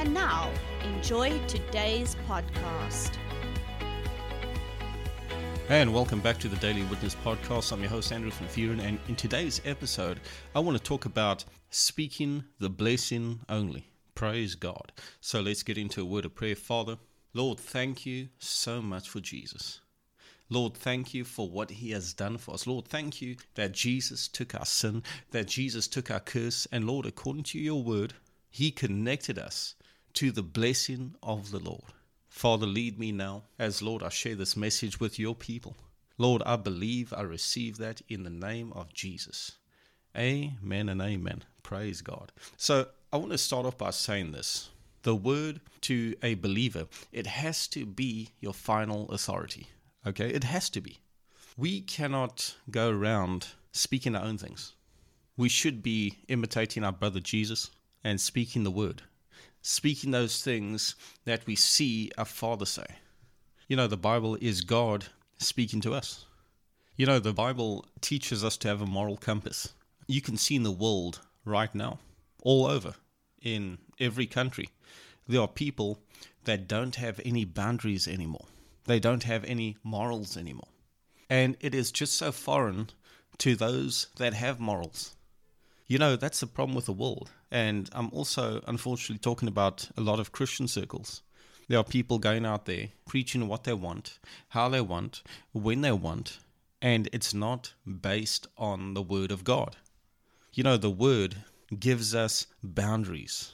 And now, enjoy today's podcast. Hey, And welcome back to the Daily Witness Podcast. I'm your host, Andrew Van Vuuren, and in today's episode, I want to talk about speaking the blessing only. Praise God. So let's get into a word of prayer. Father, Lord, thank you so much for Jesus. Lord, thank you for what he has done for us. Lord, thank you that Jesus took our sin, that Jesus took our curse, and Lord, according to your word, he connected us to the blessing of the Lord. Father, lead me now as Lord, I share this message with your people. Lord, I believe I receive that in the name of Jesus. Amen and amen. Praise God. So I want to start off by saying this. The word to a believer, it has to be your final authority. Okay, it has to be. We cannot go around speaking our own things. We should be imitating our brother Jesus and speaking the word, speaking those things that we see our Father say. You know, the Bible is God speaking to us. You know, the Bible teaches us to have a moral compass. You can see in the world right now, all over, in every country, there are people that don't have any boundaries anymore they don't have any morals anymore. And it is just so foreign to those that have morals. You know, that's the problem with the world. And I'm also, unfortunately, talking about a lot of Christian circles. There are people going out there preaching what they want, how they want, when they want, and it's not based on the Word of God. You know, the Word gives us boundaries,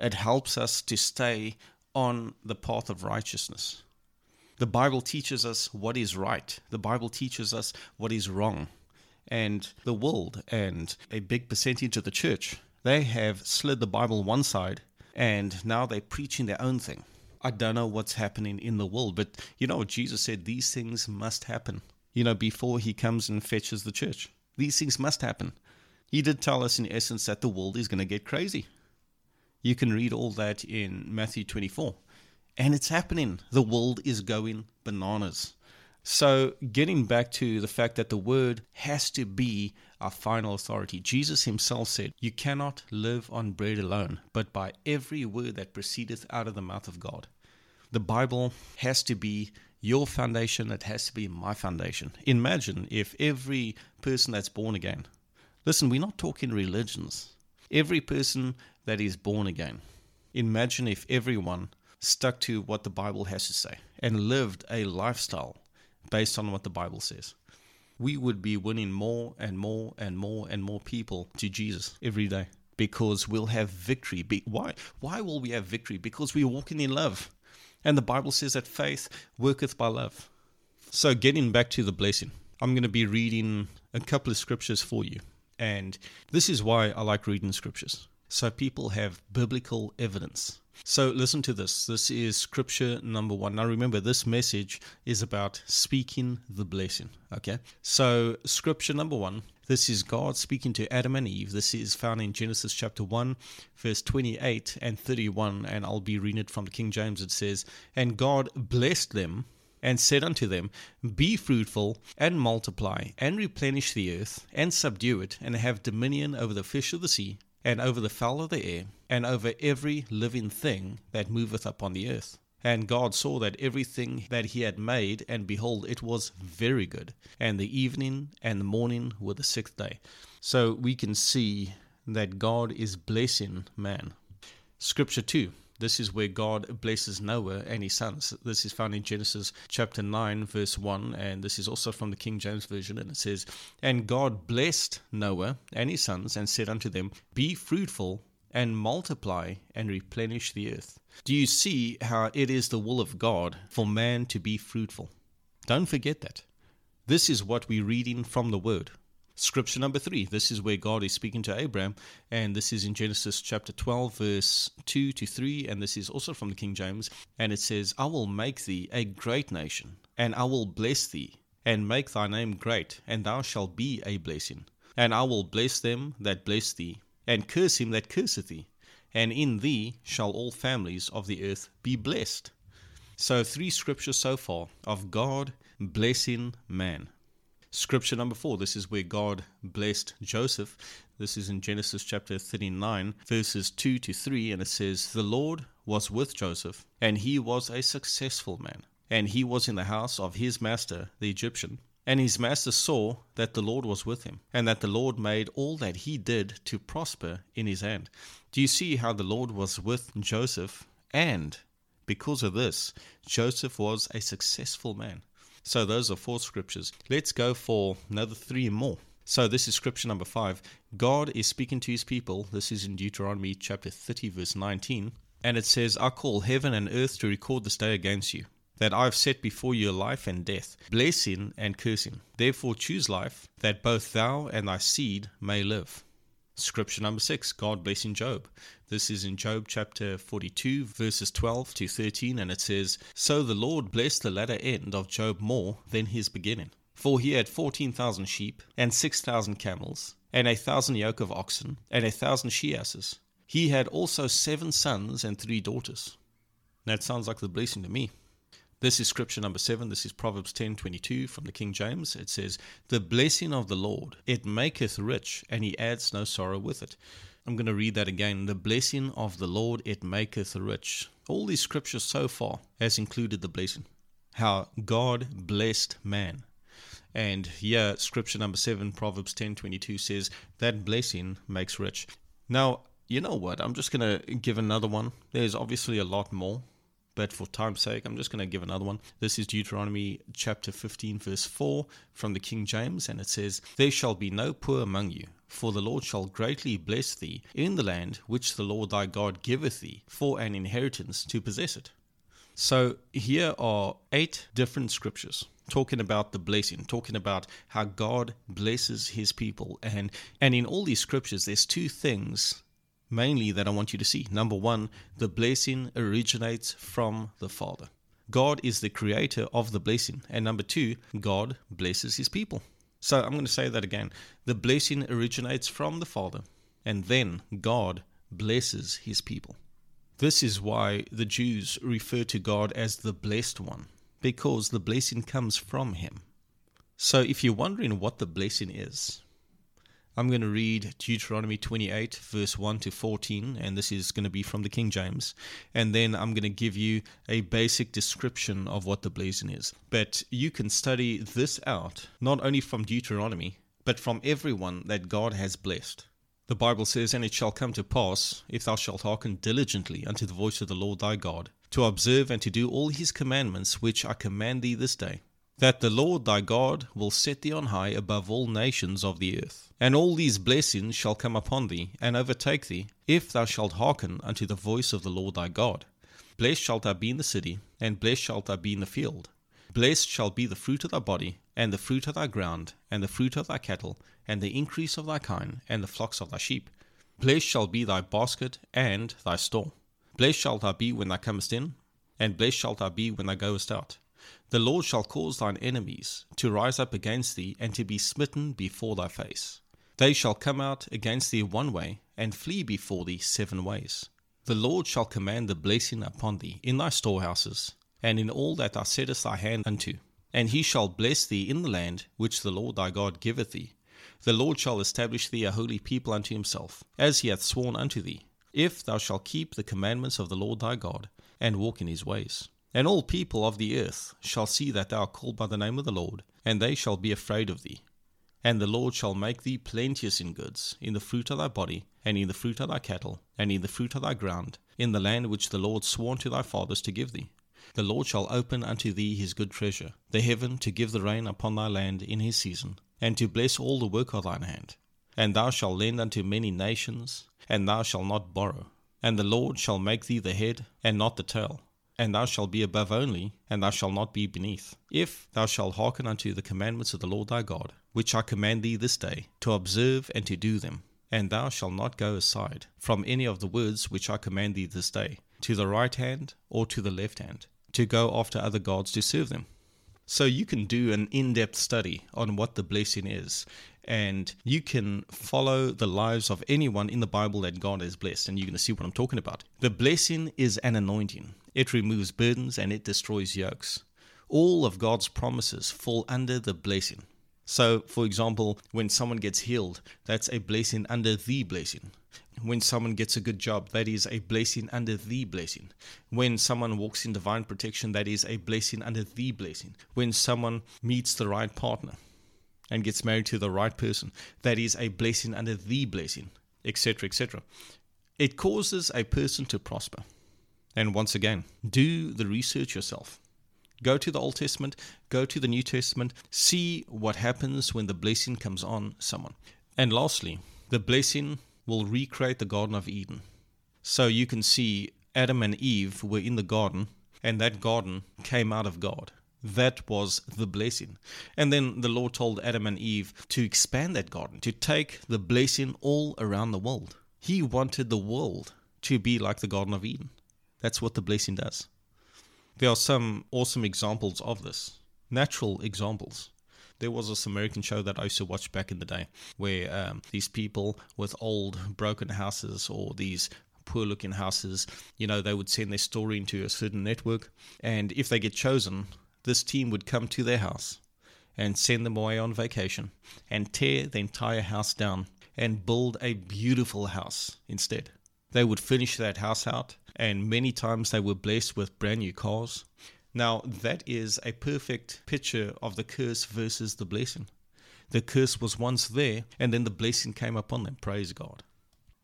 it helps us to stay on the path of righteousness. The Bible teaches us what is right, the Bible teaches us what is wrong. And the world and a big percentage of the church, they have slid the Bible one side and now they're preaching their own thing. I don't know what's happening in the world, but you know Jesus said? These things must happen, you know, before he comes and fetches the church. These things must happen. He did tell us, in essence, that the world is going to get crazy. You can read all that in Matthew 24. And it's happening. The world is going bananas. So, getting back to the fact that the word has to be our final authority, Jesus himself said, You cannot live on bread alone, but by every word that proceedeth out of the mouth of God. The Bible has to be your foundation, it has to be my foundation. Imagine if every person that's born again, listen, we're not talking religions, every person that is born again, imagine if everyone stuck to what the Bible has to say and lived a lifestyle based on what the Bible says, we would be winning more and more and more and more people to Jesus every day because we'll have victory. Why? Why will we have victory? Because we're walking in love. And the Bible says that faith worketh by love. So, getting back to the blessing, I'm going to be reading a couple of scriptures for you. And this is why I like reading scriptures. So, people have biblical evidence so listen to this. This is scripture number one. Now remember, this message is about speaking the blessing. Okay. So scripture number one. This is God speaking to Adam and Eve. This is found in Genesis chapter 1, verse 28 and 31. And I'll be reading it from the King James. It says, And God blessed them and said unto them, Be fruitful, and multiply, and replenish the earth, and subdue it, and have dominion over the fish of the sea, and over the fowl of the air, and over every living thing that moveth upon the earth. And God saw that everything that he had made, and behold, it was very good. And the evening and the morning were the sixth day. So we can see that God is blessing man. Scripture 2 this is where God blesses Noah and his sons. This is found in Genesis chapter 9, verse 1, and this is also from the King James Version. And it says, And God blessed Noah and his sons and said unto them, Be fruitful and multiply and replenish the earth. Do you see how it is the will of God for man to be fruitful? Don't forget that. This is what we're reading from the Word. Scripture number three. This is where God is speaking to Abraham, and this is in Genesis chapter 12, verse 2 to 3, and this is also from the King James. And it says, I will make thee a great nation, and I will bless thee, and make thy name great, and thou shalt be a blessing. And I will bless them that bless thee, and curse him that curseth thee, and in thee shall all families of the earth be blessed. So, three scriptures so far of God blessing man. Scripture number four, this is where God blessed Joseph. This is in Genesis chapter 39, verses 2 to 3, and it says, The Lord was with Joseph, and he was a successful man. And he was in the house of his master, the Egyptian. And his master saw that the Lord was with him, and that the Lord made all that he did to prosper in his hand. Do you see how the Lord was with Joseph? And because of this, Joseph was a successful man. So those are four scriptures. Let's go for another three more. So this is scripture number five. God is speaking to his people. This is in Deuteronomy chapter 30, verse 19. And it says, I call heaven and earth to record this day against you, that I have set before you life and death, blessing and cursing. Therefore choose life, that both thou and thy seed may live. Scripture number six God blessing Job. This is in Job chapter 42, verses 12 to 13, and it says, So the Lord blessed the latter end of Job more than his beginning. For he had 14,000 sheep, and 6,000 camels, and a thousand yoke of oxen, and a thousand she asses. He had also seven sons and three daughters. That sounds like the blessing to me. This is scripture number seven. This is Proverbs ten twenty two from the King James. It says, The blessing of the Lord, it maketh rich, and he adds no sorrow with it. I'm going to read that again. The blessing of the Lord, it maketh rich. All these scriptures so far has included the blessing. How God blessed man. And here, scripture number seven, Proverbs ten twenty two says, That blessing makes rich. Now, you know what? I'm just going to give another one. There's obviously a lot more but for time's sake, I'm just going to give another one. This is Deuteronomy chapter 15, verse 4 from the King James, and it says, There shall be no poor among you, for the Lord shall greatly bless thee in the land which the Lord thy God giveth thee for an inheritance to possess it. So here are eight different scriptures talking about the blessing, talking about how God blesses his people. And and in all these scriptures there's two things mainly that I want you to see. Number one, the blessing originates from the Father. God is the creator of the blessing. And number two, God blesses his people. So I'm going to say that again. The blessing originates from the Father, and then God blesses his people. This is why the Jews refer to God as the blessed one, because the blessing comes from him. So if you're wondering what the blessing is, I'm going to read Deuteronomy 28, verse 1 to 14, and this is going to be from the King James. And then I'm going to give you a basic description of what the blazon is. But you can study this out, not only from Deuteronomy, but from everyone that God has blessed. The Bible says, And it shall come to pass, if thou shalt hearken diligently unto the voice of the Lord thy God, to observe and to do all his commandments which I command thee this day, that the Lord thy God will set thee on high above all nations of the earth. And all these blessings shall come upon thee, and overtake thee, if thou shalt hearken unto the voice of the Lord thy God. Blessed shalt thou be in the city, and blessed shalt thou be in the field. Blessed shall be the fruit of thy body, and the fruit of thy ground, and the fruit of thy cattle, and the increase of thy kine, and the flocks of thy sheep. Blessed shall be thy basket and thy store. Blessed shalt thou be when thou comest in, and blessed shalt thou be when thou goest out. The Lord shall cause thine enemies to rise up against thee, and to be smitten before thy face. They shall come out against thee one way, and flee before thee seven ways. The Lord shall command the blessing upon thee in thy storehouses, and in all that thou settest thy hand unto. And he shall bless thee in the land which the Lord thy God giveth thee. The Lord shall establish thee a holy people unto himself, as he hath sworn unto thee, if thou shalt keep the commandments of the Lord thy God, and walk in his ways. And all people of the earth shall see that thou art called by the name of the Lord, and they shall be afraid of thee. And the Lord shall make thee plenteous in goods, in the fruit of thy body, and in the fruit of thy cattle, and in the fruit of thy ground, in the land which the Lord swore to thy fathers to give thee. The Lord shall open unto thee his good treasure, the heaven to give the rain upon thy land in his season, and to bless all the work of thine hand. And thou shalt lend unto many nations, and thou shalt not borrow. And the Lord shall make thee the head, and not the tail and thou shalt be above only, and thou shalt not be beneath, if thou shalt hearken unto the commandments of the Lord thy God, which I command thee this day, to observe and to do them. And thou shalt not go aside from any of the words which I command thee this day, to the right hand or to the left hand, to go after other gods to serve them. So you can do an in depth study on what the blessing is, and you can follow the lives of anyone in the Bible that God has blessed, and you're going to see what I'm talking about. The blessing is an anointing, it removes burdens and it destroys yokes. All of God's promises fall under the blessing. So, for example, when someone gets healed, that's a blessing under the blessing. When someone gets a good job, that is a blessing under the blessing. When someone walks in divine protection, that is a blessing under the blessing. When someone meets the right partner and gets married to the right person, that is a blessing under the blessing, etc., etc. It causes a person to prosper. And once again, do the research yourself. Go to the Old Testament, go to the New Testament, see what happens when the blessing comes on someone. And lastly, the blessing will recreate the Garden of Eden. So you can see Adam and Eve were in the garden, and that garden came out of God. That was the blessing. And then the Lord told Adam and Eve to expand that garden, to take the blessing all around the world. He wanted the world to be like the Garden of Eden. That's what the blessing does. There are some awesome examples of this, natural examples. There was this American show that I used to watch back in the day where um, these people with old broken houses or these poor looking houses, you know, they would send their story into a certain network. And if they get chosen, this team would come to their house and send them away on vacation and tear the entire house down and build a beautiful house instead. They would finish that house out and many times they were blessed with brand new cars. Now, that is a perfect picture of the curse versus the blessing. The curse was once there, and then the blessing came upon them. Praise God.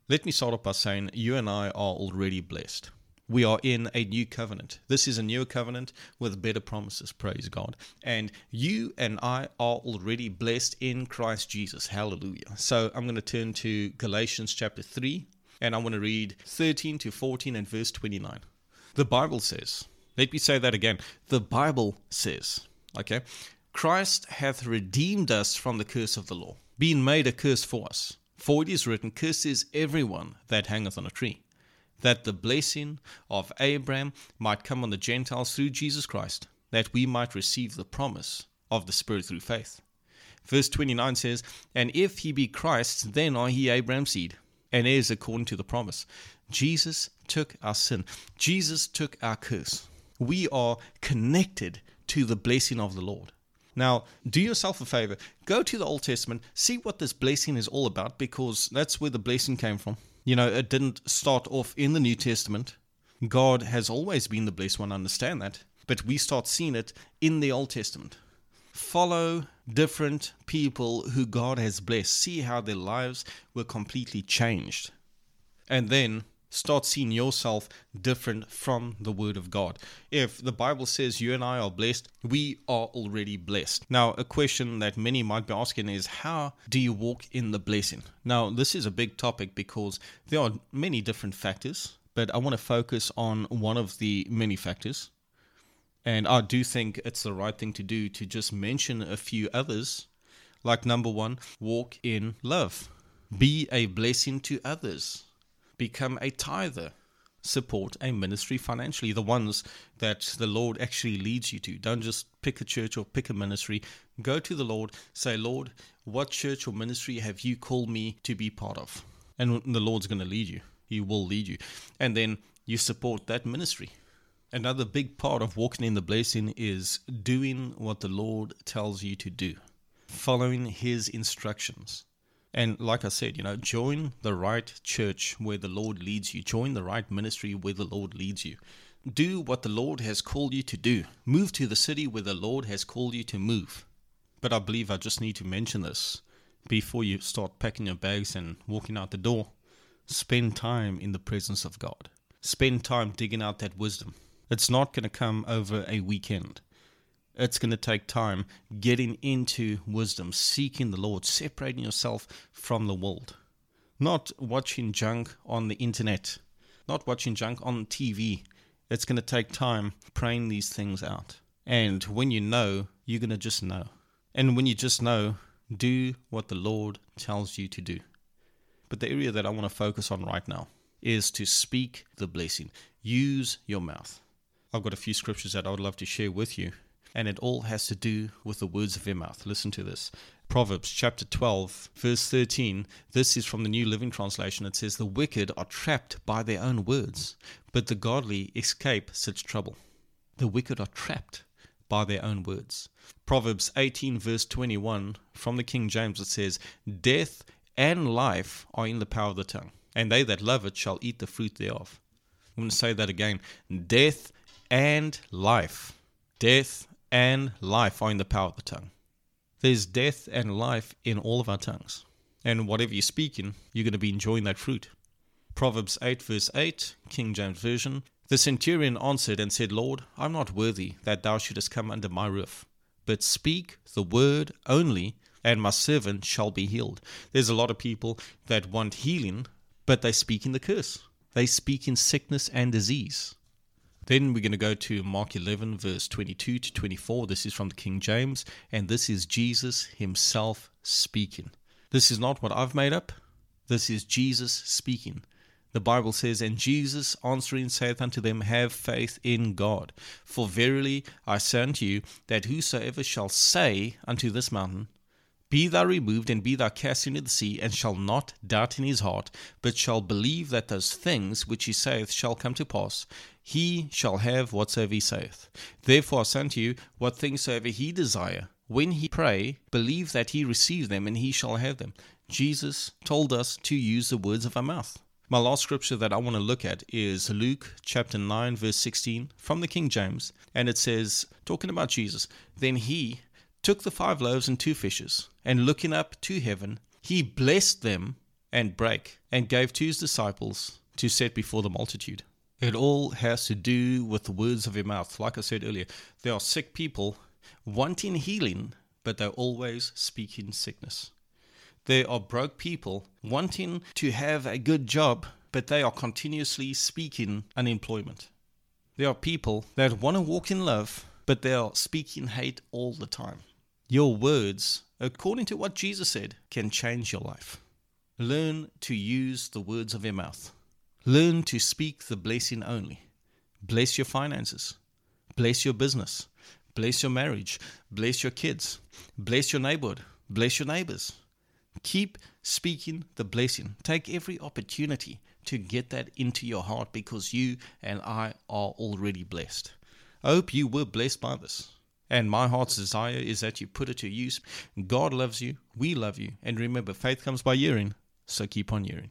Let me start off by saying you and I are already blessed. We are in a new covenant. This is a new covenant with better promises. Praise God. And you and I are already blessed in Christ Jesus. Hallelujah. So I'm going to turn to Galatians chapter 3, and I want to read 13 to 14 and verse 29. The Bible says, let me say that again. The Bible says, okay, Christ hath redeemed us from the curse of the law, being made a curse for us. For it is written, Cursed is everyone that hangeth on a tree, that the blessing of Abraham might come on the Gentiles through Jesus Christ, that we might receive the promise of the Spirit through faith. Verse 29 says, And if he be Christ, then are he Abraham's seed, and heirs according to the promise. Jesus took our sin, Jesus took our curse. We are connected to the blessing of the Lord. Now, do yourself a favor. Go to the Old Testament, see what this blessing is all about, because that's where the blessing came from. You know, it didn't start off in the New Testament. God has always been the blessed one, understand that. But we start seeing it in the Old Testament. Follow different people who God has blessed. See how their lives were completely changed. And then start seeing yourself different from the Word of God. If the Bible says you and I are blessed, we are already blessed. Now, a question that many might be asking is how do you walk in the blessing? Now, this is a big topic because there are many different factors, but I want to focus on one of the many factors. And I do think it's the right thing to do to just mention a few others. Like number one, walk in love. Be a blessing to others. Become a tither. Support a ministry financially, the ones that the Lord actually leads you to. Don't just pick a church or pick a ministry. Go to the Lord, say, Lord, what church or ministry have you called me to be part of? And the Lord's going to lead you. He will lead you. And then you support that ministry. Another big part of walking in the blessing is doing what the Lord tells you to do, following His instructions. And like I said, you know, join the right church where the Lord leads you, join the right ministry where the Lord leads you. Do what the Lord has called you to do. Move to the city where the Lord has called you to move. But I believe I just need to mention this before you start packing your bags and walking out the door. Spend time in the presence of God. Spend time digging out that wisdom. It's not going to come over a weekend. It's going to take time getting into wisdom, seeking the Lord, separating yourself from the world. Not watching junk on the internet, not watching junk on TV It's going to take time praying these things out. And when you know, you're going to just know. And when you just know, do what the Lord tells you to do. But the area that I want to focus on right now is to speak the blessing. Use your mouth. I've got a few scriptures that I would love to share with you, and it all has to do with the words of your mouth. Listen to this. Proverbs chapter 12, verse 13. This is from the New Living Translation. It says, The wicked are trapped by their own words, but the godly escape such trouble. The wicked are trapped by their own words. Proverbs 18, verse 21, from the King James, it says, Death and life are in the power of the tongue, and they that love it shall eat the fruit thereof. I'm going to say that again. Death and life. Death and life are in the power of the tongue. There's death and life in all of our tongues. And whatever you're speaking, you're going to be enjoying that fruit. Proverbs 8, verse 8, King James Version. The centurion answered and said, Lord, I'm not worthy that thou shouldest come under my roof, but speak the word only, and my servant shall be healed. There's a lot of people that want healing, but they speak in the curse. They speak in sickness and disease. Then we're going to go to Mark 11, verse 22 to 24. This is from the King James, and this is Jesus himself speaking. This is not what I've made up, this is Jesus speaking. The Bible says, And Jesus answering saith unto them, Have faith in God. For verily I say unto you, that whosoever shall say unto this mountain, be thou removed and be thou cast into the sea, and shall not doubt in his heart, but shall believe that those things which he saith shall come to pass, he shall have whatsoever he saith. Therefore I say unto you, what things soever he desire, when he pray, believe that he receive them, and he shall have them. Jesus told us to use the words of our mouth. My last scripture that I want to look at is Luke chapter 9, verse 16 from the King James. And it says, talking about Jesus, then he, took the five loaves and two fishes, and looking up to heaven, he blessed them and brake, and gave to his disciples to set before the multitude. It all has to do with the words of your mouth. Like I said earlier, there are sick people wanting healing, but they're always speaking sickness. There are broke people wanting to have a good job, but they are continuously speaking unemployment. There are people that want to walk in love, but they are speaking hate all the time. Your words, according to what Jesus said, can change your life. Learn to use the words of your mouth. Learn to speak the blessing only. Bless your finances. Bless your business. Bless your marriage. Bless your kids. Bless your neighborhood. Bless your neighbors. Keep speaking the blessing. Take every opportunity to get that into your heart because you and I are already blessed. I hope you were blessed by this. And my heart's desire is that you put it to use. God loves you. We love you. And remember, faith comes by hearing. So keep on hearing.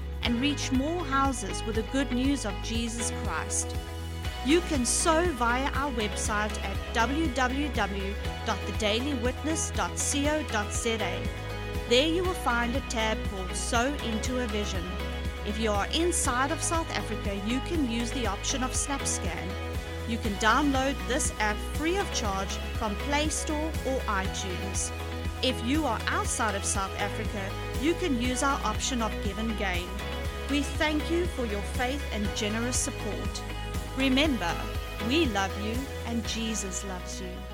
and reach more houses with the good news of Jesus Christ. You can sow via our website at www.thedailywitness.co.za. There you will find a tab called Sow into a Vision. If you are inside of South Africa, you can use the option of SnapScan you can download this app free of charge from Play Store or iTunes. If you are outside of South Africa, you can use our option of GivenGain. We thank you for your faith and generous support. Remember, we love you and Jesus loves you.